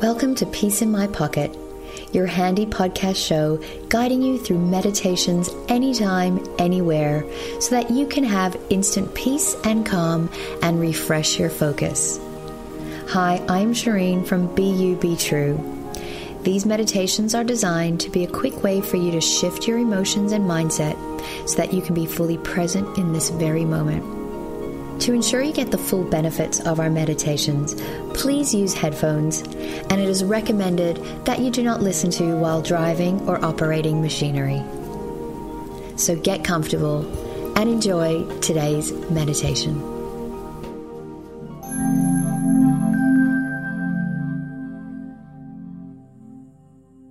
Welcome to Peace in My Pocket, your handy podcast show guiding you through meditations anytime, anywhere, so that you can have instant peace and calm and refresh your focus. Hi, I'm Shireen from You Be True. These meditations are designed to be a quick way for you to shift your emotions and mindset so that you can be fully present in this very moment. To ensure you get the full benefits of our meditations, please use headphones, and it is recommended that you do not listen to while driving or operating machinery. So get comfortable and enjoy today's meditation.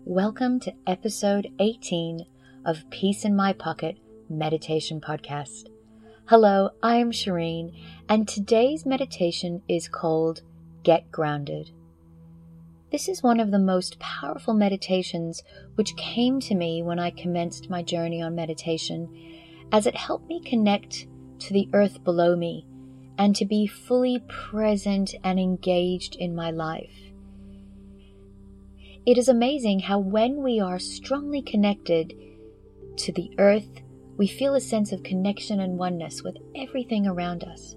Welcome to episode 18 of Peace in My Pocket Meditation Podcast. Hello, I'm Shireen, and today's meditation is called Get Grounded. This is one of the most powerful meditations which came to me when I commenced my journey on meditation, as it helped me connect to the earth below me and to be fully present and engaged in my life. It is amazing how, when we are strongly connected to the earth, we feel a sense of connection and oneness with everything around us.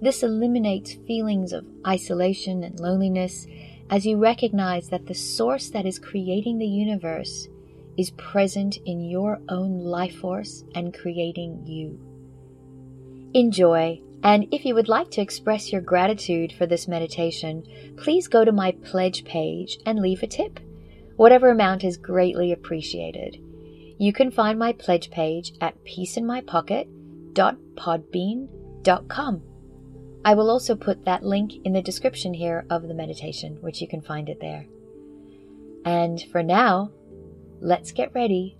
This eliminates feelings of isolation and loneliness as you recognize that the source that is creating the universe is present in your own life force and creating you. Enjoy, and if you would like to express your gratitude for this meditation, please go to my pledge page and leave a tip. Whatever amount is greatly appreciated. You can find my pledge page at peaceinmypocket.podbean.com. I will also put that link in the description here of the meditation, which you can find it there. And for now, let's get ready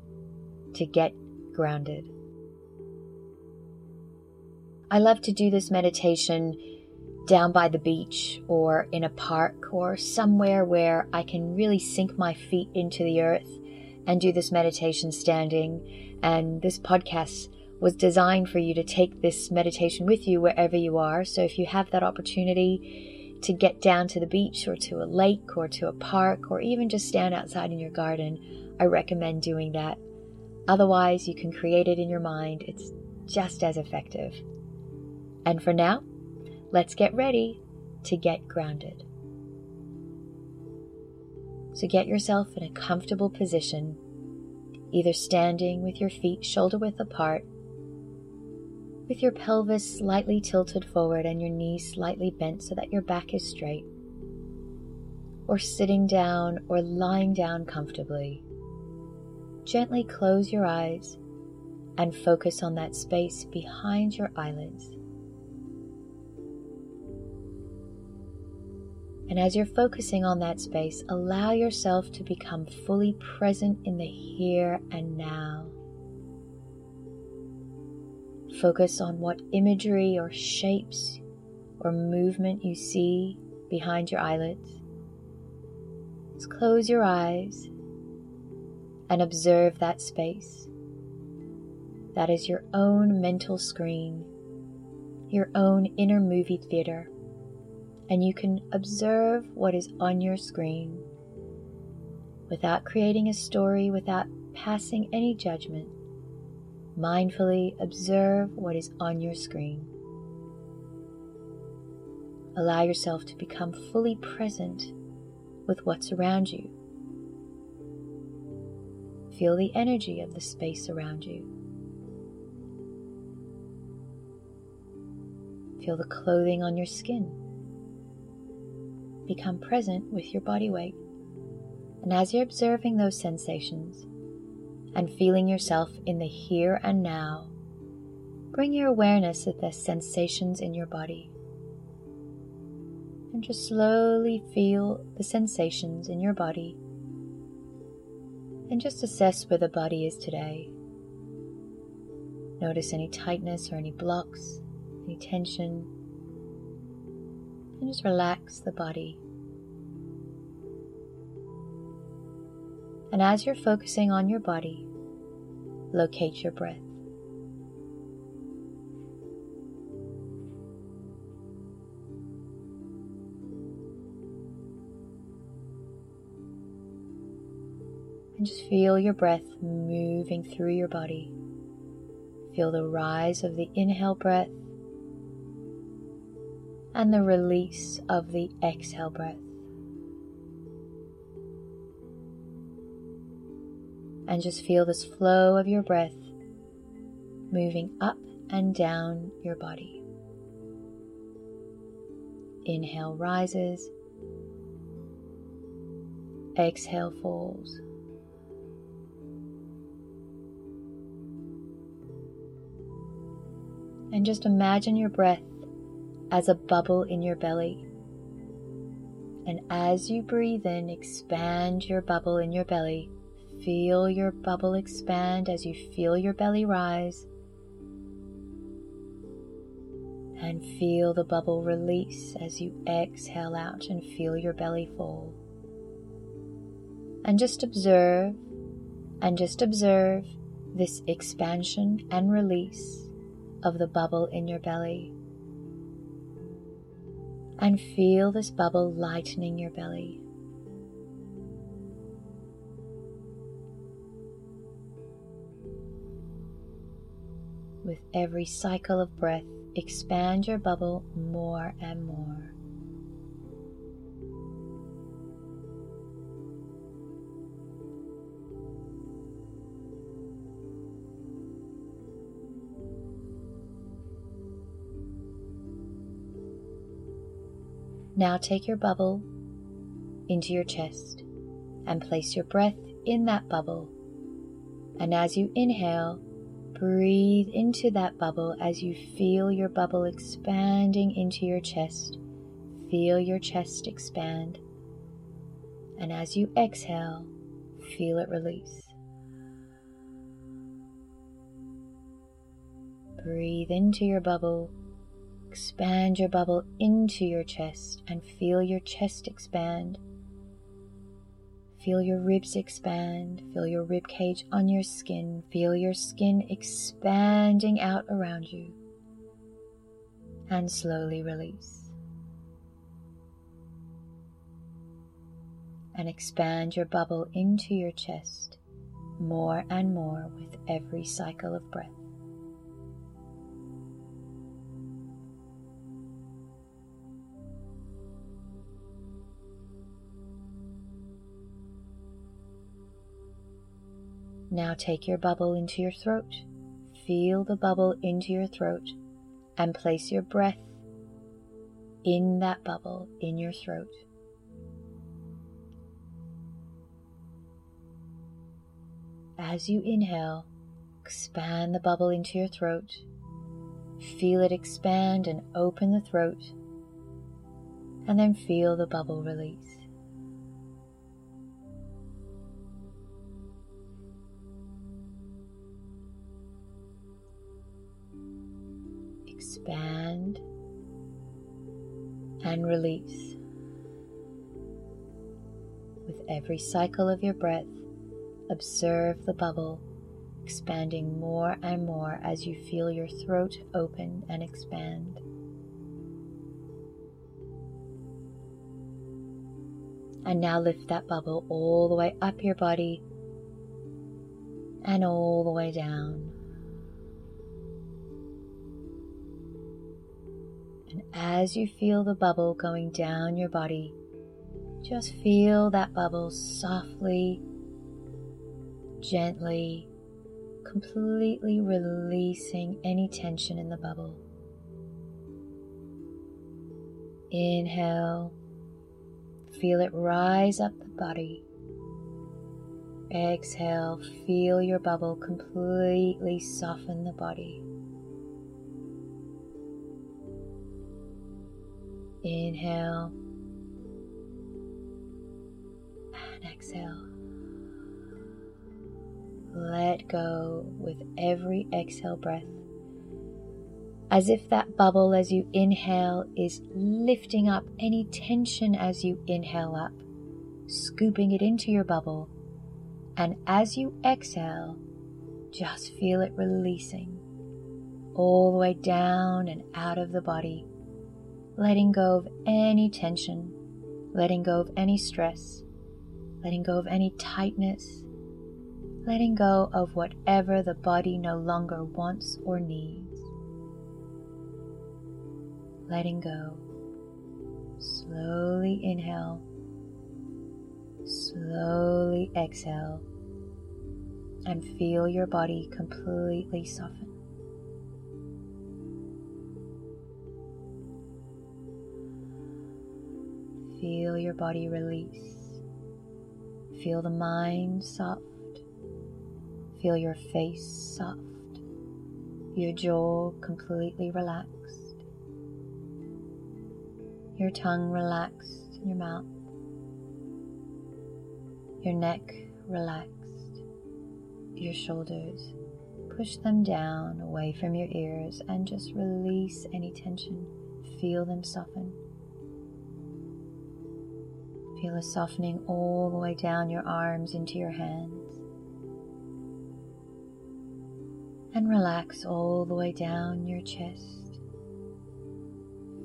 to get grounded. I love to do this meditation down by the beach or in a park or somewhere where I can really sink my feet into the earth and do this meditation standing. And this podcast was designed for you to take this meditation with you wherever you are. So if you have that opportunity to get down to the beach or to a lake or to a park or even just stand outside in your garden, I recommend doing that. Otherwise, you can create it in your mind. It's just as effective. And for now, let's get ready to get grounded. So get yourself in a comfortable position, either standing with your feet shoulder width apart, with your pelvis slightly tilted forward and your knees slightly bent so that your back is straight, or sitting down or lying down comfortably. Gently close your eyes and focus on that space behind your eyelids. And as you're focusing on that space, allow yourself to become fully present in the here and now. Focus on what imagery or shapes or movement you see behind your eyelids. Just close your eyes and observe that space. That is your own mental screen, your own inner movie theater and you can observe what is on your screen without creating a story, without passing any judgment. Mindfully observe what is on your screen. Allow yourself to become fully present with what's around you. Feel the energy of the space around you. Feel the clothing on your skin become present with your body weight. And as you're observing those sensations and feeling yourself in the here and now, bring your awareness to the sensations in your body. And just slowly feel the sensations in your body. And just assess where the body is today. Notice any tightness or any blocks, any tension and just relax the body. And as you're focusing on your body, locate your breath. And just feel your breath moving through your body. Feel the rise of the inhale breath and the release of the exhale breath. And just feel this flow of your breath moving up and down your body. Inhale rises, exhale falls. And just imagine your breath as a bubble in your belly. And as you breathe in, expand your bubble in your belly. Feel your bubble expand as you feel your belly rise. And feel the bubble release as you exhale out and feel your belly fall. And just observe and just observe this expansion and release of the bubble in your belly. And feel this bubble lightening your belly. With every cycle of breath, expand your bubble more and more. Now take your bubble into your chest and place your breath in that bubble. And as you inhale, breathe into that bubble as you feel your bubble expanding into your chest. Feel your chest expand. And as you exhale, feel it release. Breathe into your bubble Expand your bubble into your chest and feel your chest expand. Feel your ribs expand. Feel your rib cage on your skin. Feel your skin expanding out around you. And slowly release. And expand your bubble into your chest more and more with every cycle of breath. Now take your bubble into your throat. Feel the bubble into your throat and place your breath in that bubble in your throat. As you inhale, expand the bubble into your throat. Feel it expand and open the throat, and then feel the bubble release. Expand and release. With every cycle of your breath, observe the bubble expanding more and more as you feel your throat open and expand. And now lift that bubble all the way up your body and all the way down. As you feel the bubble going down your body, just feel that bubble softly, gently, completely releasing any tension in the bubble. Inhale, feel it rise up the body. Exhale, feel your bubble completely soften the body. Inhale and exhale. Let go with every exhale breath. As if that bubble as you inhale is lifting up any tension as you inhale up, scooping it into your bubble. And as you exhale, just feel it releasing all the way down and out of the body letting go of any tension, letting go of any stress, letting go of any tightness, letting go of whatever the body no longer wants or needs. Letting go. Slowly inhale, slowly exhale, and feel your body completely soften. Feel your body release. Feel the mind soft. Feel your face soft. Your jaw completely relaxed. Your tongue relaxed in your mouth. Your neck relaxed. Your shoulders. Push them down away from your ears and just release any tension. Feel them soften. Feel a softening all the way down your arms into your hands. And relax all the way down your chest.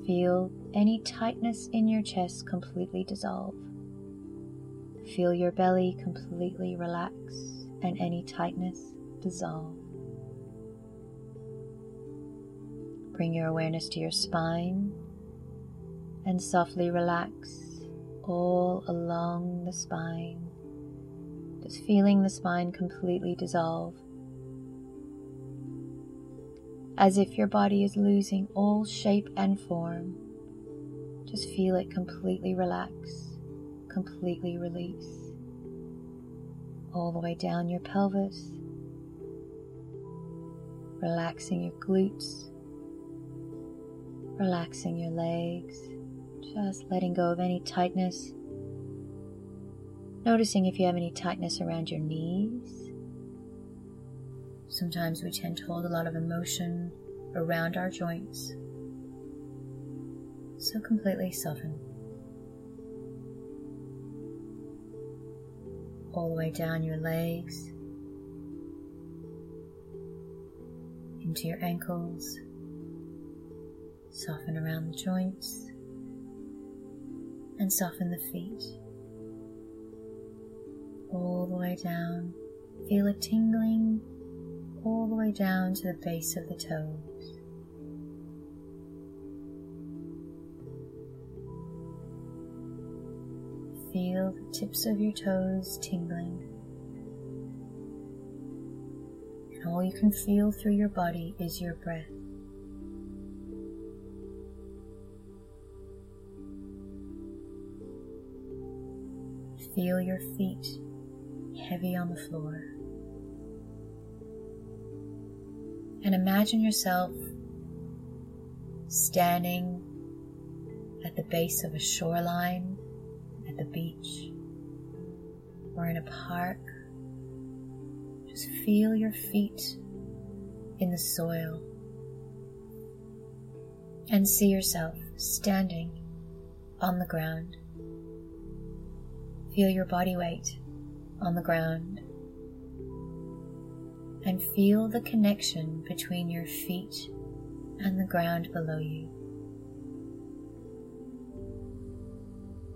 Feel any tightness in your chest completely dissolve. Feel your belly completely relax and any tightness dissolve. Bring your awareness to your spine and softly relax all along the spine, just feeling the spine completely dissolve. As if your body is losing all shape and form, just feel it completely relax, completely release, all the way down your pelvis, relaxing your glutes, relaxing your legs just letting go of any tightness. Noticing if you have any tightness around your knees. Sometimes we tend to hold a lot of emotion around our joints. So completely soften. All the way down your legs, into your ankles. Soften around the joints and soften the feet. All the way down, feel it tingling all the way down to the base of the toes. Feel the tips of your toes tingling. And all you can feel through your body is your breath. Feel your feet heavy on the floor. And imagine yourself standing at the base of a shoreline, at the beach, or in a park. Just feel your feet in the soil and see yourself standing on the ground. Feel your body weight on the ground and feel the connection between your feet and the ground below you.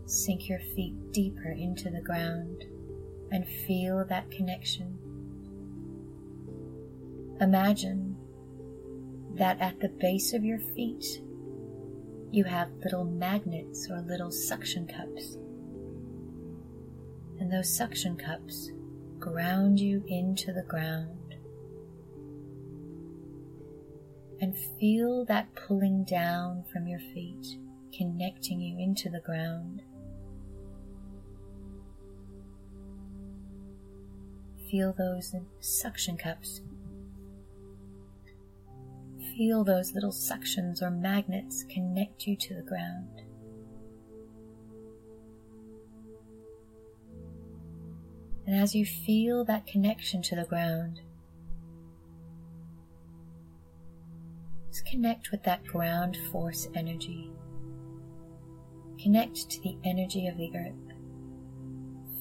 Sink your feet deeper into the ground and feel that connection. Imagine that at the base of your feet you have little magnets or little suction cups those suction cups ground you into the ground. And feel that pulling down from your feet, connecting you into the ground. Feel those suction cups. Feel those little suctions or magnets connect you to the ground. As you feel that connection to the ground, just connect with that ground force energy. Connect to the energy of the earth.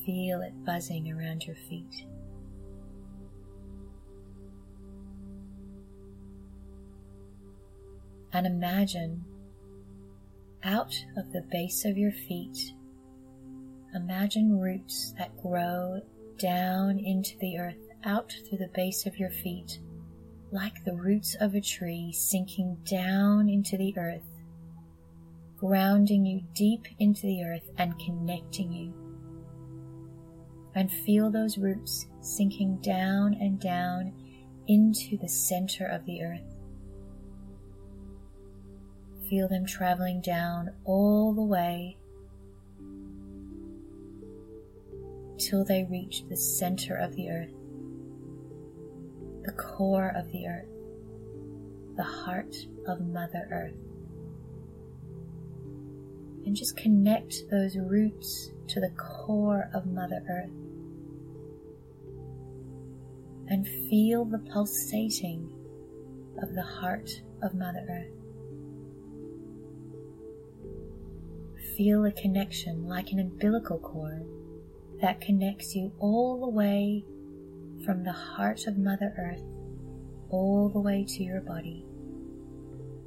Feel it buzzing around your feet. And imagine out of the base of your feet, imagine roots that grow down into the earth out through the base of your feet like the roots of a tree sinking down into the earth, grounding you deep into the earth and connecting you. And feel those roots sinking down and down into the center of the earth. Feel them traveling down all the way till they reach the center of the earth the core of the earth, the heart of Mother Earth. And just connect those roots to the core of Mother Earth. And feel the pulsating of the heart of Mother Earth. Feel a connection like an umbilical cord that connects you all the way from the heart of Mother Earth all the way to your body,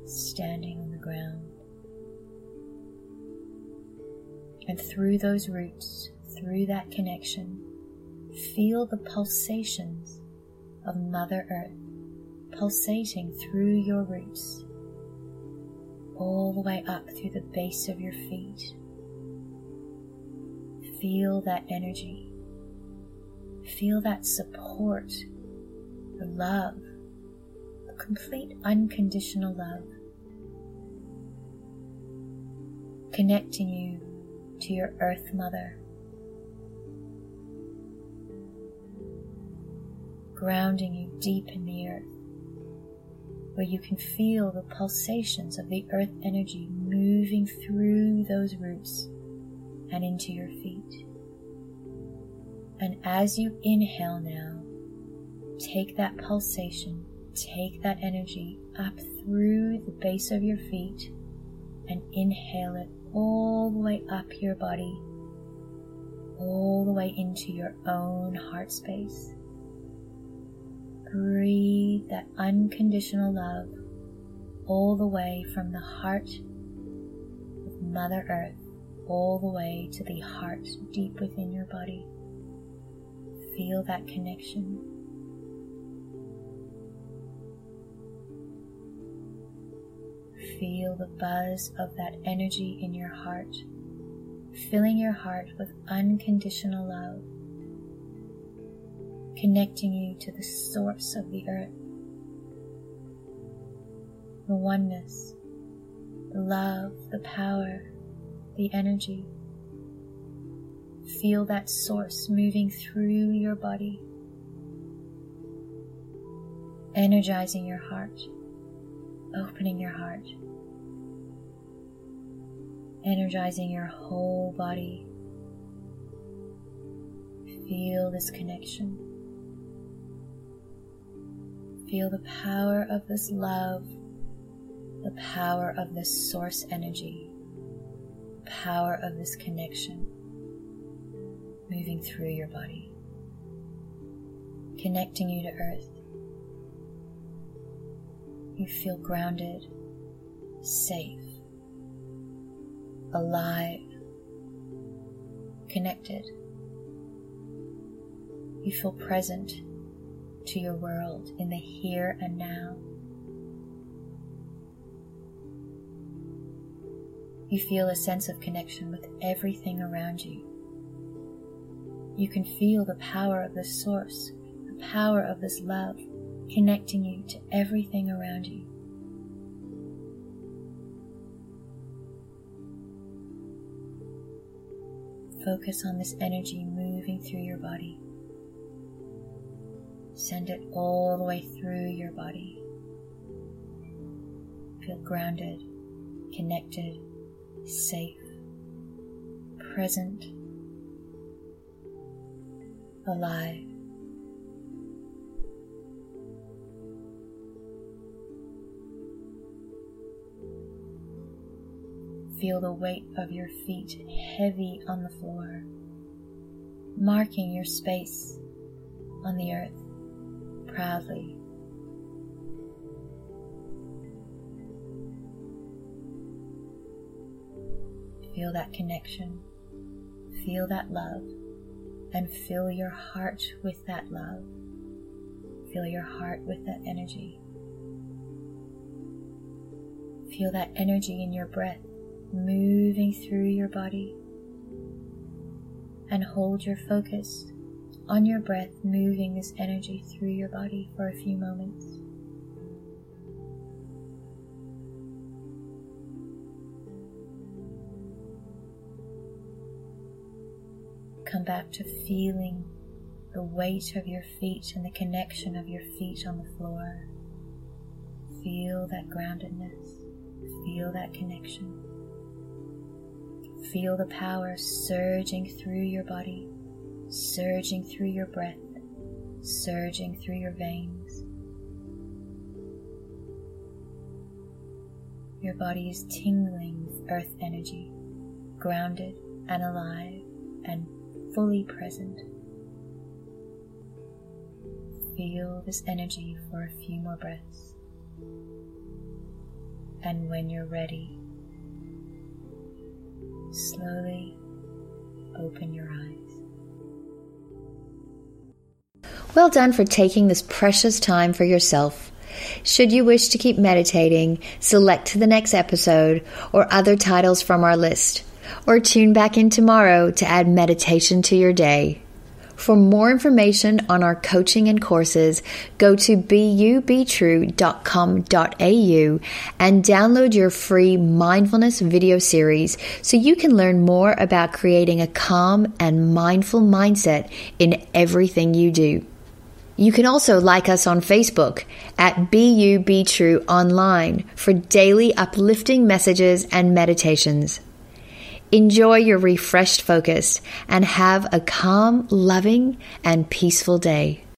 standing on the ground. And through those roots, through that connection, feel the pulsations of Mother Earth pulsating through your roots, all the way up through the base of your feet. Feel that energy. Feel that support, the love, the complete unconditional love, connecting you to your Earth Mother, grounding you deep in the earth, where you can feel the pulsations of the earth energy moving through those roots and into your feet. And as you inhale now, take that pulsation, take that energy up through the base of your feet and inhale it all the way up your body, all the way into your own heart space. Breathe that unconditional love all the way from the heart of Mother Earth all the way to the heart deep within your body. Feel that connection. Feel the buzz of that energy in your heart, filling your heart with unconditional love, connecting you to the source of the earth, the oneness, the love, the power, the energy Feel that source moving through your body, energizing your heart, opening your heart, energizing your whole body. Feel this connection. Feel the power of this love, the power of this source energy, power of this connection moving through your body, connecting you to earth. You feel grounded, safe, alive, connected. You feel present to your world in the here and now. You feel a sense of connection with everything around you. You can feel the power of this source, the power of this love connecting you to everything around you. Focus on this energy moving through your body. Send it all the way through your body. Feel grounded, connected, safe, present, alive. Feel the weight of your feet heavy on the floor, marking your space on the earth proudly. Feel that connection, feel that love and fill your heart with that love. Fill your heart with that energy. Feel that energy in your breath moving through your body. And hold your focus on your breath, moving this energy through your body for a few moments. Come back to feeling the weight of your feet and the connection of your feet on the floor. Feel that groundedness. Feel that connection. Feel the power surging through your body, surging through your breath, surging through your veins. Your body is tingling with earth energy, grounded and alive fully present. Feel this energy for a few more breaths. And when you're ready, slowly open your eyes. Well done for taking this precious time for yourself. Should you wish to keep meditating, select the next episode or other titles from our list, or tune back in tomorrow to add meditation to your day. For more information on our coaching and courses, go to beyoubetru.com.au and download your free mindfulness video series so you can learn more about creating a calm and mindful mindset in everything you do. You can also like us on Facebook at BU Online for daily uplifting messages and meditations. Enjoy your refreshed focus and have a calm, loving, and peaceful day.